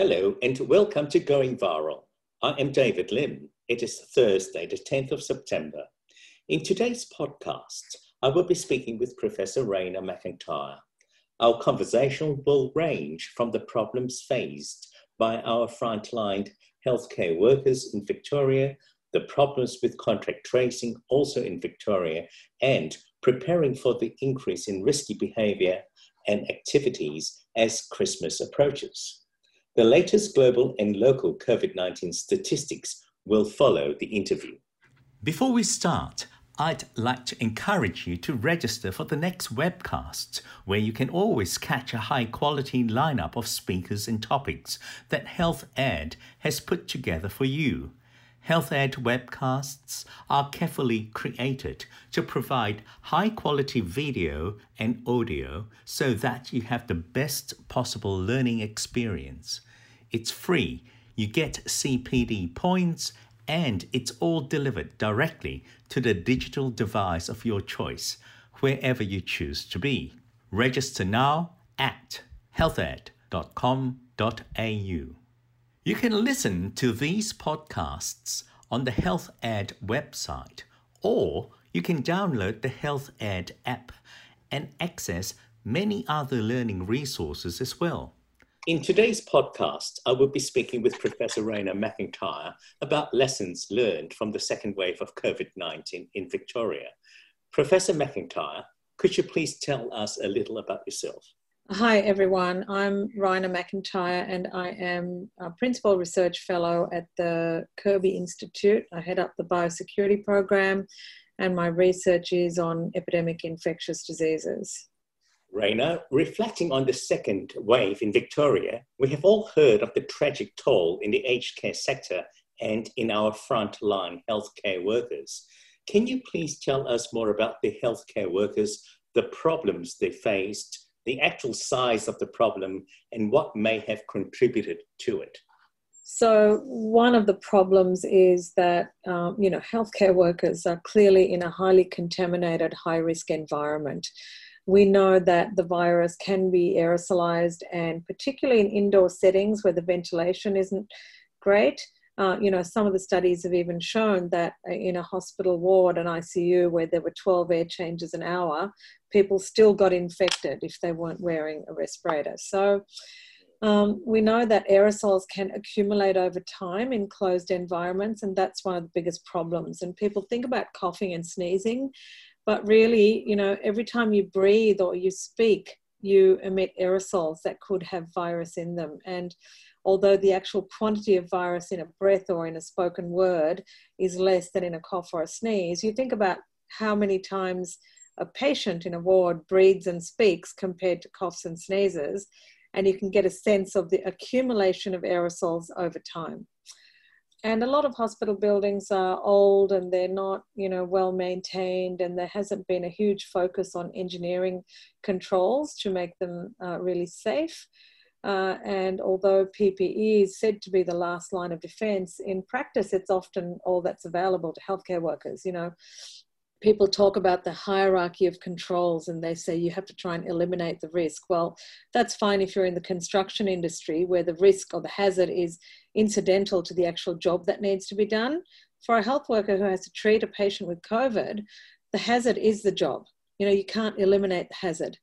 Hello and welcome to Going Viral. I am David Lim. It is Thursday, the 10th of September. In today's podcast, I will be speaking with Professor Raina MacIntyre. Our conversation will range from the problems faced by our frontline healthcare workers in Victoria, the problems with contact tracing also in Victoria, and preparing for the increase in risky behavior and activities as Christmas approaches. The latest global and local COVID 19 statistics will follow the interview. Before we start, I'd like to encourage you to register for the next webcast, where you can always catch a high quality lineup of speakers and topics that Health Ed has put together for you. Health Ed webcasts are carefully created to provide high quality video and audio so that you have the best possible learning experience. It's free. You get CPD points and it's all delivered directly to the digital device of your choice, wherever you choose to be. Register now at healthed.com.au. You can listen to these podcasts on the Health Ed website, or you can download the Health Ed app and access many other learning resources as well. In today's podcast, I will be speaking with Professor Raina MacIntyre about lessons learned from the second wave of COVID 19 in Victoria. Professor MacIntyre, could you please tell us a little about yourself? Hi, everyone. I'm Raina MacIntyre, and I am a Principal Research Fellow at the Kirby Institute. I head up the Biosecurity Program, and my research is on epidemic infectious diseases. Raina, reflecting on the second wave in Victoria, we have all heard of the tragic toll in the aged care sector and in our frontline healthcare workers. Can you please tell us more about the healthcare workers, the problems they faced, the actual size of the problem and what may have contributed to it? So, one of the problems is that um, you know healthcare workers are clearly in a highly contaminated, high-risk environment. We know that the virus can be aerosolized, and particularly in indoor settings where the ventilation isn't great, uh, you know, some of the studies have even shown that uh, in a hospital ward, an ICU, where there were 12 air changes an hour, people still got infected if they weren't wearing a respirator. So um, we know that aerosols can accumulate over time in closed environments, and that's one of the biggest problems. And people think about coughing and sneezing, but really, you know, every time you breathe or you speak, you emit aerosols that could have virus in them. And although the actual quantity of virus in a breath or in a spoken word is less than in a cough or a sneeze, you think about how many times a patient in a ward breathes and speaks compared to coughs and sneezes, and you can get a sense of the accumulation of aerosols over time. And a lot of hospital buildings are old and they're not, you know, well maintained, and there hasn't been a huge focus on engineering controls to make them uh, really safe. Uh, and although PPE is said to be the last line of defense, in practice, it's often all that's available to healthcare workers. You know, people talk about the hierarchy of controls and they say you have to try and eliminate the risk. Well, that's fine if you're in the construction industry where the risk or the hazard is incidental to the actual job that needs to be done. For a health worker who has to treat a patient with COVID, the hazard is the job. You know, you can't eliminate the hazard.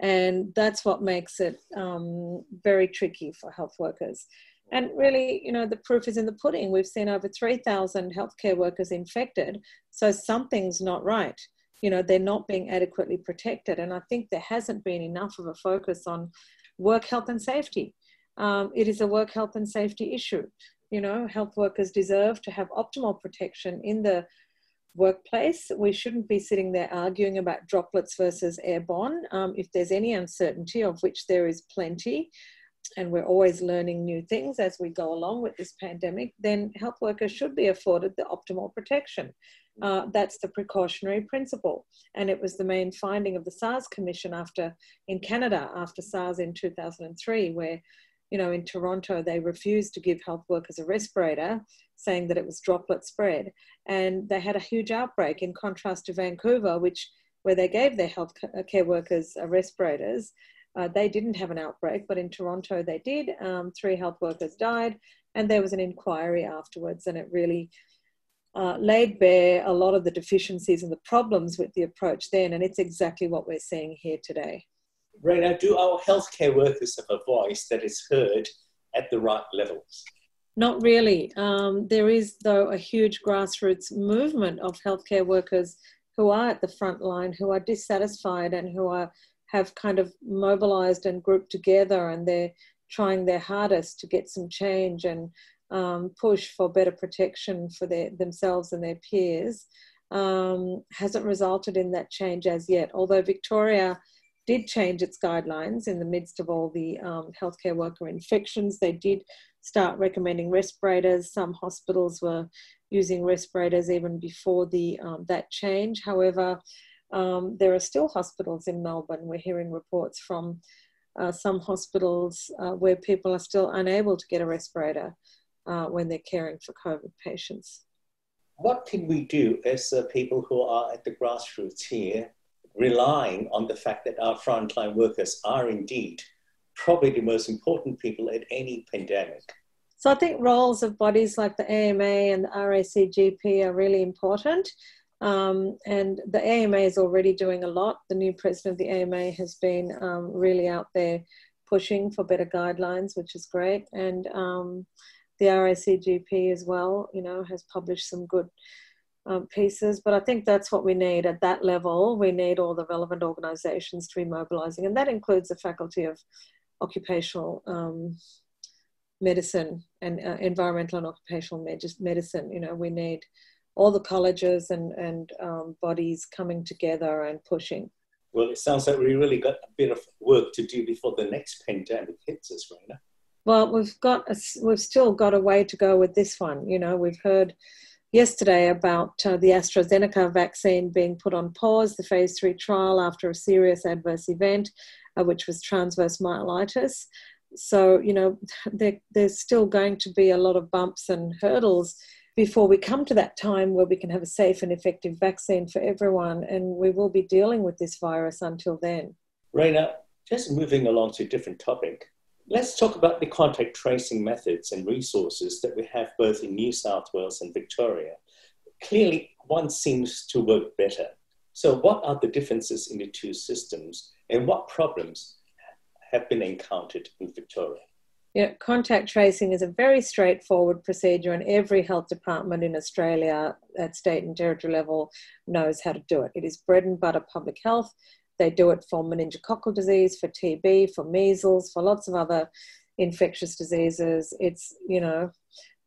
And that's what makes it um, very tricky for health workers. And really, you know, the proof is in the pudding. We've seen over 3,000 healthcare workers infected. So something's not right. You know, they're not being adequately protected. And I think there hasn't been enough of a focus on work health and safety. Um, it is a work health and safety issue. You know, health workers deserve to have optimal protection in the workplace. We shouldn't be sitting there arguing about droplets versus airborne. Um, if there's any uncertainty, of which there is plenty, and we're always learning new things as we go along with this pandemic, then health workers should be afforded the optimal protection. Uh, that's the precautionary principle. And it was the main finding of the SARS Commission after in Canada after SARS in 2003, where you know, in Toronto, they refused to give health workers a respirator, saying that it was droplet spread. And they had a huge outbreak in contrast to Vancouver, which where they gave their health care workers respirators, Uh, they didn't have an outbreak, but in Toronto they did. Um, three health workers died, and there was an inquiry afterwards, and it really uh, laid bare a lot of the deficiencies and the problems with the approach then, and it's exactly what we're seeing here today. Raina, do our healthcare workers have a voice that is heard at the right levels? Not really. Um, there is, though, a huge grassroots movement of healthcare workers who are at the front line, who are dissatisfied, and who are have kind of mobilized and grouped together, and they're trying their hardest to get some change and um, push for better protection for their, themselves and their peers. Um, hasn't resulted in that change as yet. Although Victoria did change its guidelines in the midst of all the um, healthcare worker infections, they did start recommending respirators. Some hospitals were using respirators even before the um, that change. However, um, there are still hospitals in Melbourne. We're hearing reports from uh, some hospitals uh, where people are still unable to get a respirator uh, when they're caring for COVID patients. What can we do as people who are at the grassroots here, relying on the fact that our frontline workers are indeed probably the most important people at any pandemic? So I think roles of bodies like the AMA and the RACGP are really important. Um, and the AMA is already doing a lot. The new president of the AMA has been um, really out there pushing for better guidelines, which is great. And um, the RACGP as well, you know, has published some good um, pieces. But I think that's what we need at that level. We need all the relevant organisations to be mobilising, and that includes the Faculty of Occupational um, Medicine and uh, Environmental and Occupational Medicine. You know, we need all the colleges and, and um, bodies coming together and pushing. Well, it sounds like we really got a bit of work to do before the next pandemic hits us, Raina. Well, we've got a, we've still got a way to go with this one. You know, we've heard yesterday about uh, the AstraZeneca vaccine being put on pause, the phase three trial after a serious adverse event, uh, which was transverse myelitis. So, you know, there, there's still going to be a lot of bumps and hurdles before we come to that time where we can have a safe and effective vaccine for everyone. And we will be dealing with this virus until then. Raina, just moving along to a different topic, let's talk about the contact tracing methods and resources that we have both in New South Wales and Victoria. Clearly, one seems to work better. So, what are the differences in the two systems and what problems have been encountered in Victoria? know, contact tracing is a very straightforward procedure, and every health department in Australia at state and territory level knows how to do it. It is bread and butter public health. They do it for meningococcal disease, for TB, for measles, for lots of other infectious diseases. It's, you know,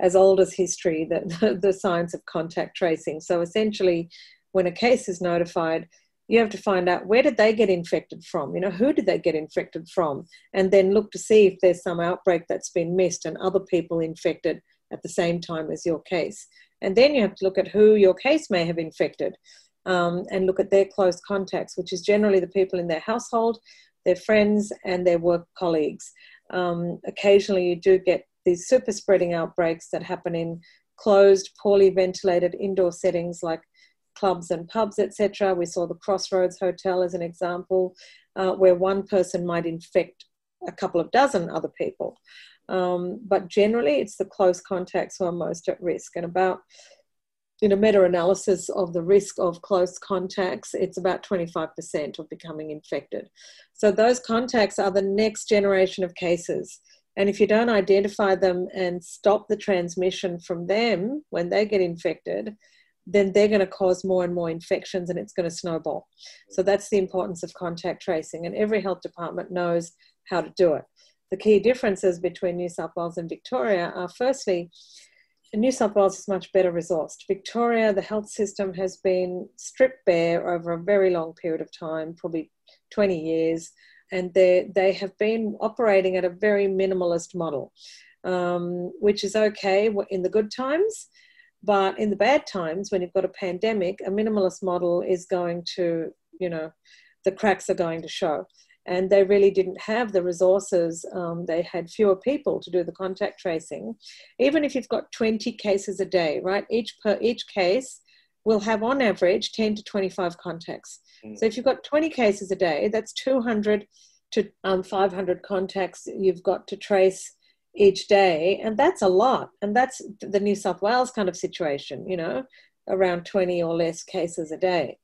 as old as history, the, the, the science of contact tracing. So essentially, when a case is notified, you have to find out where did they get infected from you know who did they get infected from and then look to see if there's some outbreak that's been missed and other people infected at the same time as your case and then you have to look at who your case may have infected um, and look at their close contacts which is generally the people in their household their friends and their work colleagues um, occasionally you do get these super spreading outbreaks that happen in closed poorly ventilated indoor settings like clubs and pubs, etc. We saw the Crossroads Hotel as an example, uh, where one person might infect a couple of dozen other people. Um, but generally, it's the close contacts who are most at risk. And about in a meta-analysis of the risk of close contacts, it's about 25% of becoming infected. So those contacts are the next generation of cases. And if you don't identify them and stop the transmission from them when they get infected, then they're going to cause more and more infections and it's going to snowball. So that's the importance of contact tracing, and every health department knows how to do it. The key differences between New South Wales and Victoria are firstly, New South Wales is much better resourced. Victoria, the health system has been stripped bare over a very long period of time, probably 20 years, and they, they have been operating at a very minimalist model, um, which is okay in the good times but in the bad times, when you've got a pandemic, a minimalist model is going to, you know, the cracks are going to show. And they really didn't have the resources. Um, they had fewer people to do the contact tracing. Even if you've got 20 cases a day, right? Each per each case will have on average 10 to 25 contacts. Mm. So if you've got 20 cases a day, that's 200 to um, 500 contacts you've got to trace each day. And that's a lot. And that's the New South Wales kind of situation, you know, around 20 or less cases a day.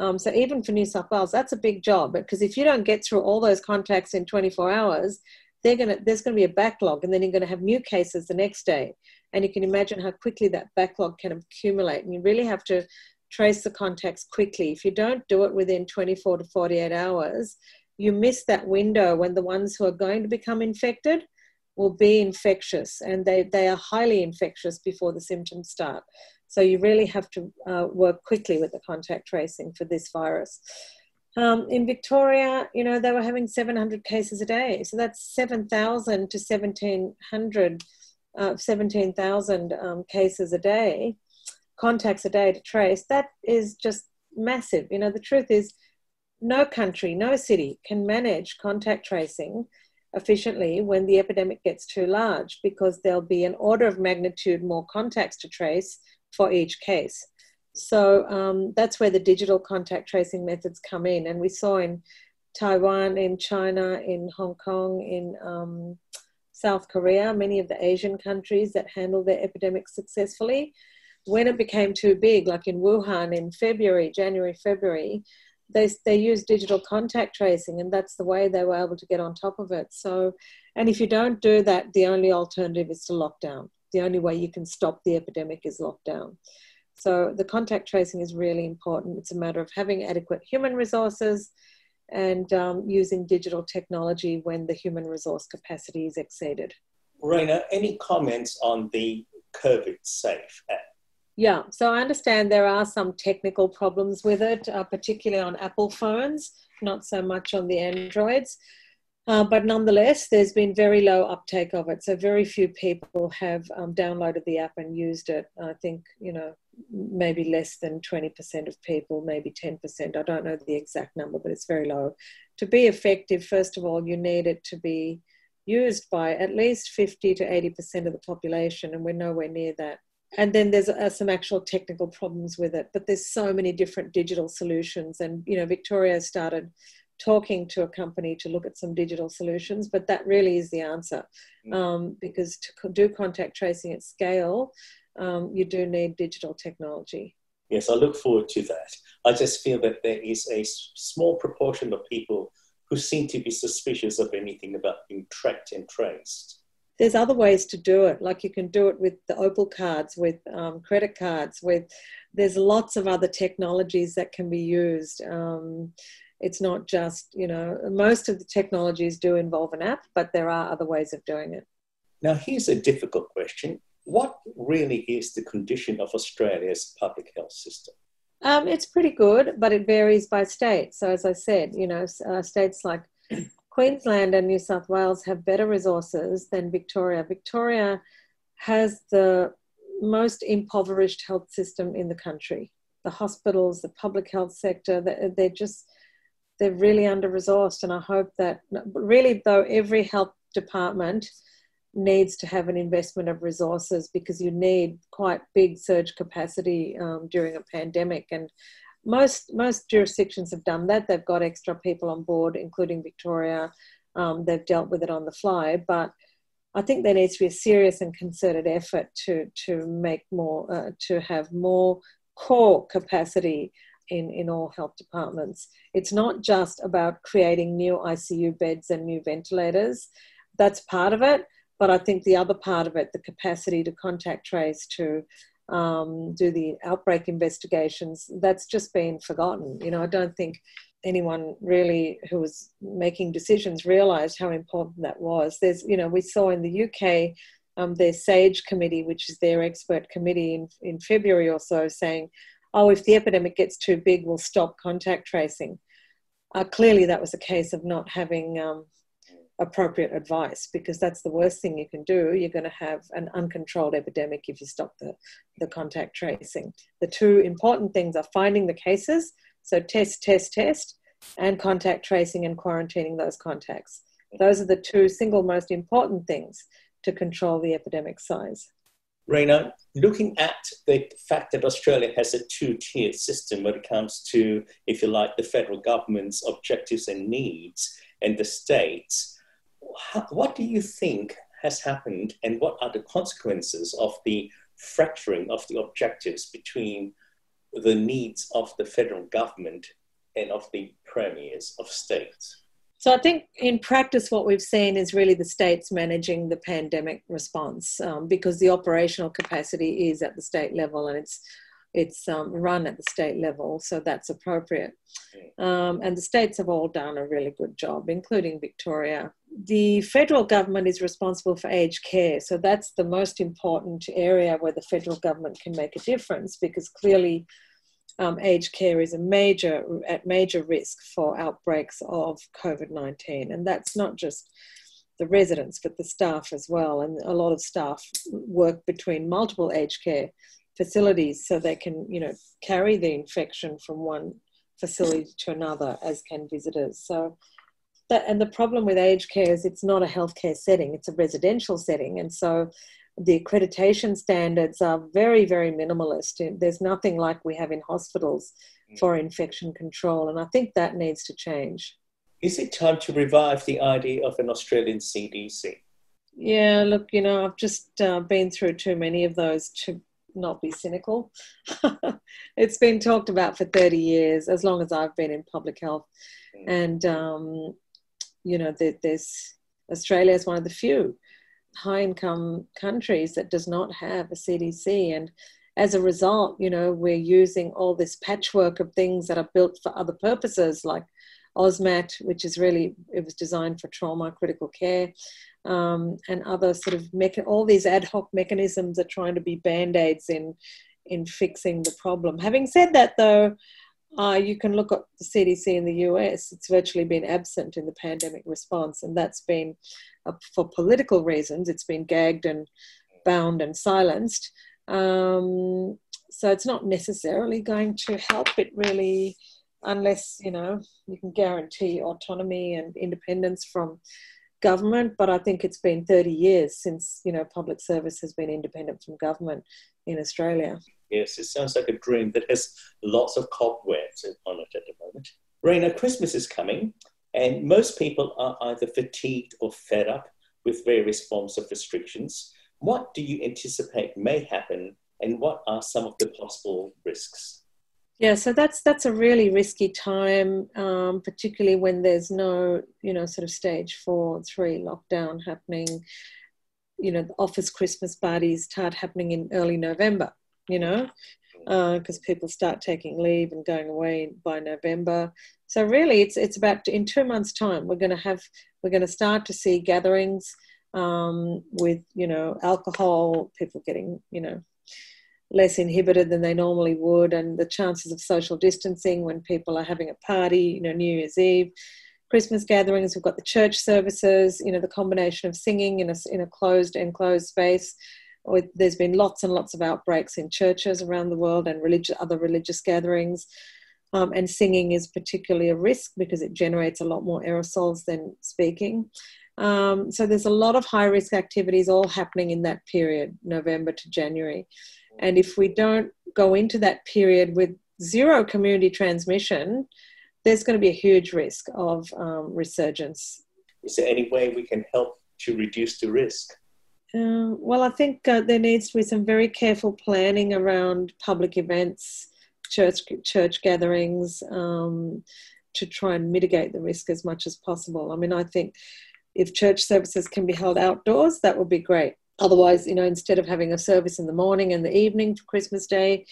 Um, so even for New South Wales, that's a big job because if you don't get through all those contacts in 24 hours, they're gonna there's going to be a backlog, and then you're going to have new cases the next day. And you can imagine how quickly that backlog can accumulate. And you really have to trace the contacts quickly. If you don't do it within 24 to 48 hours, you miss that window when the ones who are going to become infected will be infectious and they, they are highly infectious before the symptoms start. So you really have to uh, work quickly with the contact tracing for this virus. Um, in Victoria, you know, they were having 700 cases a day. So that's 7,000 to 1,700, uh, 17,000 um, cases a day, contacts a day to trace. That is just massive. You know, the truth is, no country, no city can manage contact tracing efficiently when the epidemic gets too large because there'll be an order of magnitude more contacts to trace for each case. So um, that's where the digital contact tracing methods come in. And we saw in Taiwan, in China, in Hong Kong, in um, South Korea, many of the Asian countries that handle their epidemics successfully. When it became too big, like in Wuhan in February, January, February, they, they used digital contact tracing and that's the way they were able to get on top of it. So, and if you don't do that, the only alternative is to lock down the only way you can stop the epidemic is lockdown. So the contact tracing is really important. It's a matter of having adequate human resources and um, using digital technology when the human resource capacity is exceeded. Raina, any comments on the COVID Safe app? Yeah, so I understand there are some technical problems with it, uh, particularly on Apple phones, not so much on the Androids. Uh, but nonetheless, there's been very low uptake of it. So very few people have um, downloaded the app and used it. I think, you know, maybe less than 20% of people, maybe 10%. I don't know the exact number, but it's very low. To be effective, first of all, you need it to be used by at least 50 to 80% of the population, and we're nowhere near that. And then there's uh, some actual technical problems with it, but there's so many different digital solutions. And, you know, Victoria started talking to a company to look at some digital solutions, but that really is the answer. Mm. Um, because to do contact tracing at scale, um, you do need digital technology. Yes, I look forward to that. I just feel that there is a small proportion of people who seem to be suspicious of anything about being tracked and traced. There's other ways to do it, like you can do it with the Opal cards, with um, credit cards, with there's lots of other technologies that can be used. Um, it's not just you know most of the technologies do involve an app but there are other ways of doing it. Now here's a difficult question. What really is the condition of australia's public health system? Um, it's pretty good but it varies by state. So as i said you know uh, states like queensland and new south wales have better resources than victoria. Victoria has the most impoverished health system in the country. The hospitals the public health sector they're just they're really under resourced. And I hope that, really, though, every health department needs to have an investment of resources because you need quite big surge capacity um, during a pandemic. And most most jurisdictions have done that. They've got extra people on board, including Victoria. Um, they've dealt with it on the fly, but I think there needs to be a serious and concerted effort to to make more uh, to have more core capacity in, in all health departments. It's not just about creating new ICU beds and new ventilators. That's part of it. But I think the other part of it, the capacity to contact trace, to um, do the outbreak investigations, that's just been forgotten. You know, I don't think anyone really who was making decisions realized how important that was. There's, you know, we saw in the UK um, their SAGE committee, which is their expert committee in, in February or so, saying oh, if the epidemic gets too big, we'll stop contact tracing. Uh, clearly, that was a case of not having um, appropriate advice because that's the worst thing you can do. You're going to have an uncontrolled epidemic if you stop the, the contact tracing. The two important things are finding the cases, so test, test, test, and contact tracing and quarantining those contacts. Those are the two single most important things to control the epidemic size. Raina, looking at the fact that Australia has a two tiered system when it comes to, if you like, the federal government's objectives and needs and the states, what do you think has happened and what are the consequences of the fracturing of the objectives between the needs of the federal government and of the premiers of states? So I think in practice, what we've seen is really the states managing the pandemic response um, because the operational capacity is at the state level and it's it's um, run at the state level, so that's appropriate. Um, and the states have all done a really good job, including Victoria. The federal government is responsible for aged care, so that's the most important area where the federal government can make a difference because clearly um, aged care is a major at major risk for outbreaks of COVID nineteen, and that's not just the residents but the staff as well. And a lot of staff work between multiple aged care facilities so they can you know carry the infection from one facility to another as can visitors. So. And the problem with aged care is it's not a healthcare setting, it's a residential setting. And so the accreditation standards are very, very minimalist. There's nothing like we have in hospitals mm. for infection control, and I think that needs to change. Is it time to revive the idea of an Australian CDC? Yeah, look, you know, I've just uh, been through too many of those to not be cynical. it's been talked about for 30 years, as long as I've been in public health. Mm. And, um, you know, there's Australia is one of the few high income countries that does not have a CDC. And as a result, you know, we're using all this patchwork of things that are built for other purposes, like AUSMAT, which is really, it was designed for trauma, critical care, um, and other sort of, mecha- all these ad hoc mechanisms are trying to be band-aids in, in fixing the problem. Having said that though, uh, you can look at the CDC in the US, it's virtually been absent in the pandemic response, and that's been uh, for political reasons. It's been gagged and bound and silenced. Um, so it's not necessarily going to help it really, unless you know you can guarantee autonomy and independence from government. But I think it's been 30 years since you know public service has been independent from government in Australia. Yes, it sounds like a dream that has lots of cobwebs on it at the moment. Raina, Christmas is coming, and most people are either fatigued or fed up with various forms of restrictions. What do you anticipate may happen, and what are some of the possible risks? Yeah, so that's that's a really risky time, um, particularly when there's no, you know, sort of stage four, three lockdown happening. You know, the office Christmas parties start happening in early November you know, because uh, people start taking leave and going away by November. So really, it's it's about in two months' time we're going to have we're going to start to see gatherings um, with you know alcohol, people getting you know less inhibited than they normally would, and the chances of social distancing when people are having a party, you know, New Year's Eve. Christmas gatherings, we've got the church services, you know, the combination of singing in a, in a closed, enclosed space there's been lots and lots of outbreaks in churches around the world and religious, other religious gatherings. Um, and singing is particularly a risk because it generates a lot more aerosols than speaking. Um, so there's a lot of high risk activities all happening in that period, November to January. And if we don't go into that period with zero community transmission, there's going to be a huge risk of um, resurgence. Is there any way we can help to reduce the risk? Uh, well, I think uh, there needs to be some very careful planning around public events, church church gatherings, um, to try and mitigate the risk as much as possible. I mean, I think if church services can be held outdoors, that would be great. Otherwise, you know, instead of having a service in the morning and the evening for Christmas Day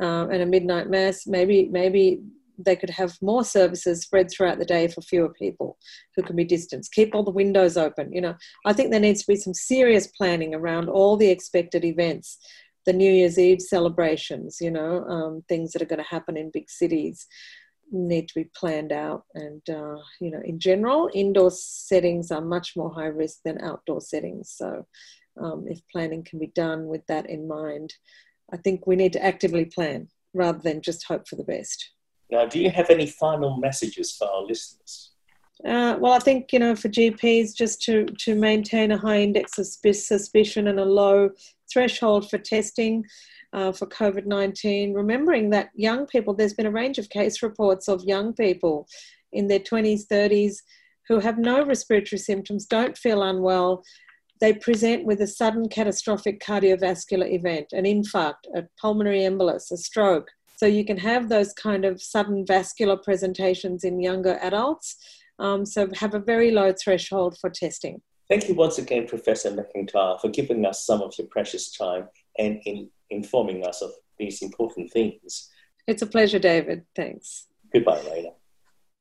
uh, and a midnight mass, maybe maybe they could have more services spread throughout the day for fewer people who can be distanced. Keep all the windows open. You know, I think there needs to be some serious planning around all the expected events, the New Year's Eve celebrations. You know, um, things that are going to happen in big cities need to be planned out. And uh, you know, in general, indoor settings are much more high risk than outdoor settings. So, um, if planning can be done with that in mind, I think we need to actively plan rather than just hope for the best. Now, do you have any final messages for our listeners? Uh, well, I think you know for GPs just to to maintain a high index of suspicion and a low threshold for testing uh, for COVID 19, remembering that young people, there's been a range of case reports of young people in their 20s, 30s who have no respiratory symptoms, don't feel unwell. They present with a sudden catastrophic cardiovascular event, an infarct, a pulmonary embolus, a stroke. So you can have those kind of sudden vascular presentations in younger adults. Um, so have a very low threshold for testing. Thank you once again, Professor MacIntyre, for giving us some of your precious time and in informing us of these important things. It's a pleasure, David. Thanks. Goodbye, Raina.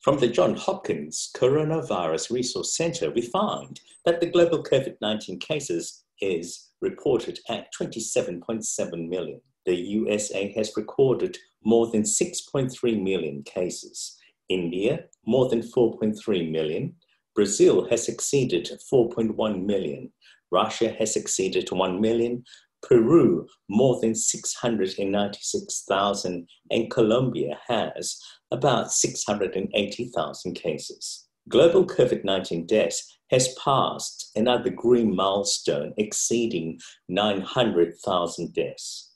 From the Johns Hopkins Coronavirus Resource Center, we find that the global COVID 19 cases is reported at 27.7 million. The USA has recorded more than 6.3 million cases. India, more than 4.3 million. Brazil has exceeded 4.1 million. Russia has exceeded 1 million. Peru, more than 696,000. And Colombia has about 680,000 cases. Global COVID 19 deaths has passed another green milestone exceeding 900,000 deaths.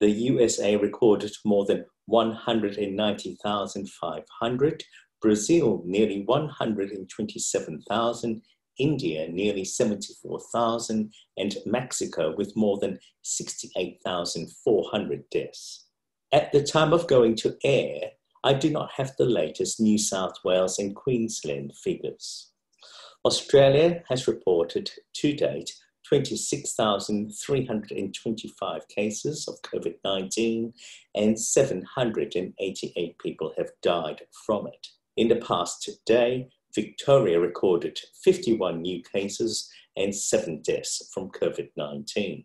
The USA recorded more than 190,500, Brazil nearly 127,000, India nearly 74,000, and Mexico with more than 68,400 deaths. At the time of going to air, I do not have the latest New South Wales and Queensland figures. Australia has reported to date 26,325 cases of COVID 19 and 788 people have died from it. In the past day, Victoria recorded 51 new cases and 7 deaths from COVID 19.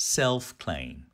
self claim.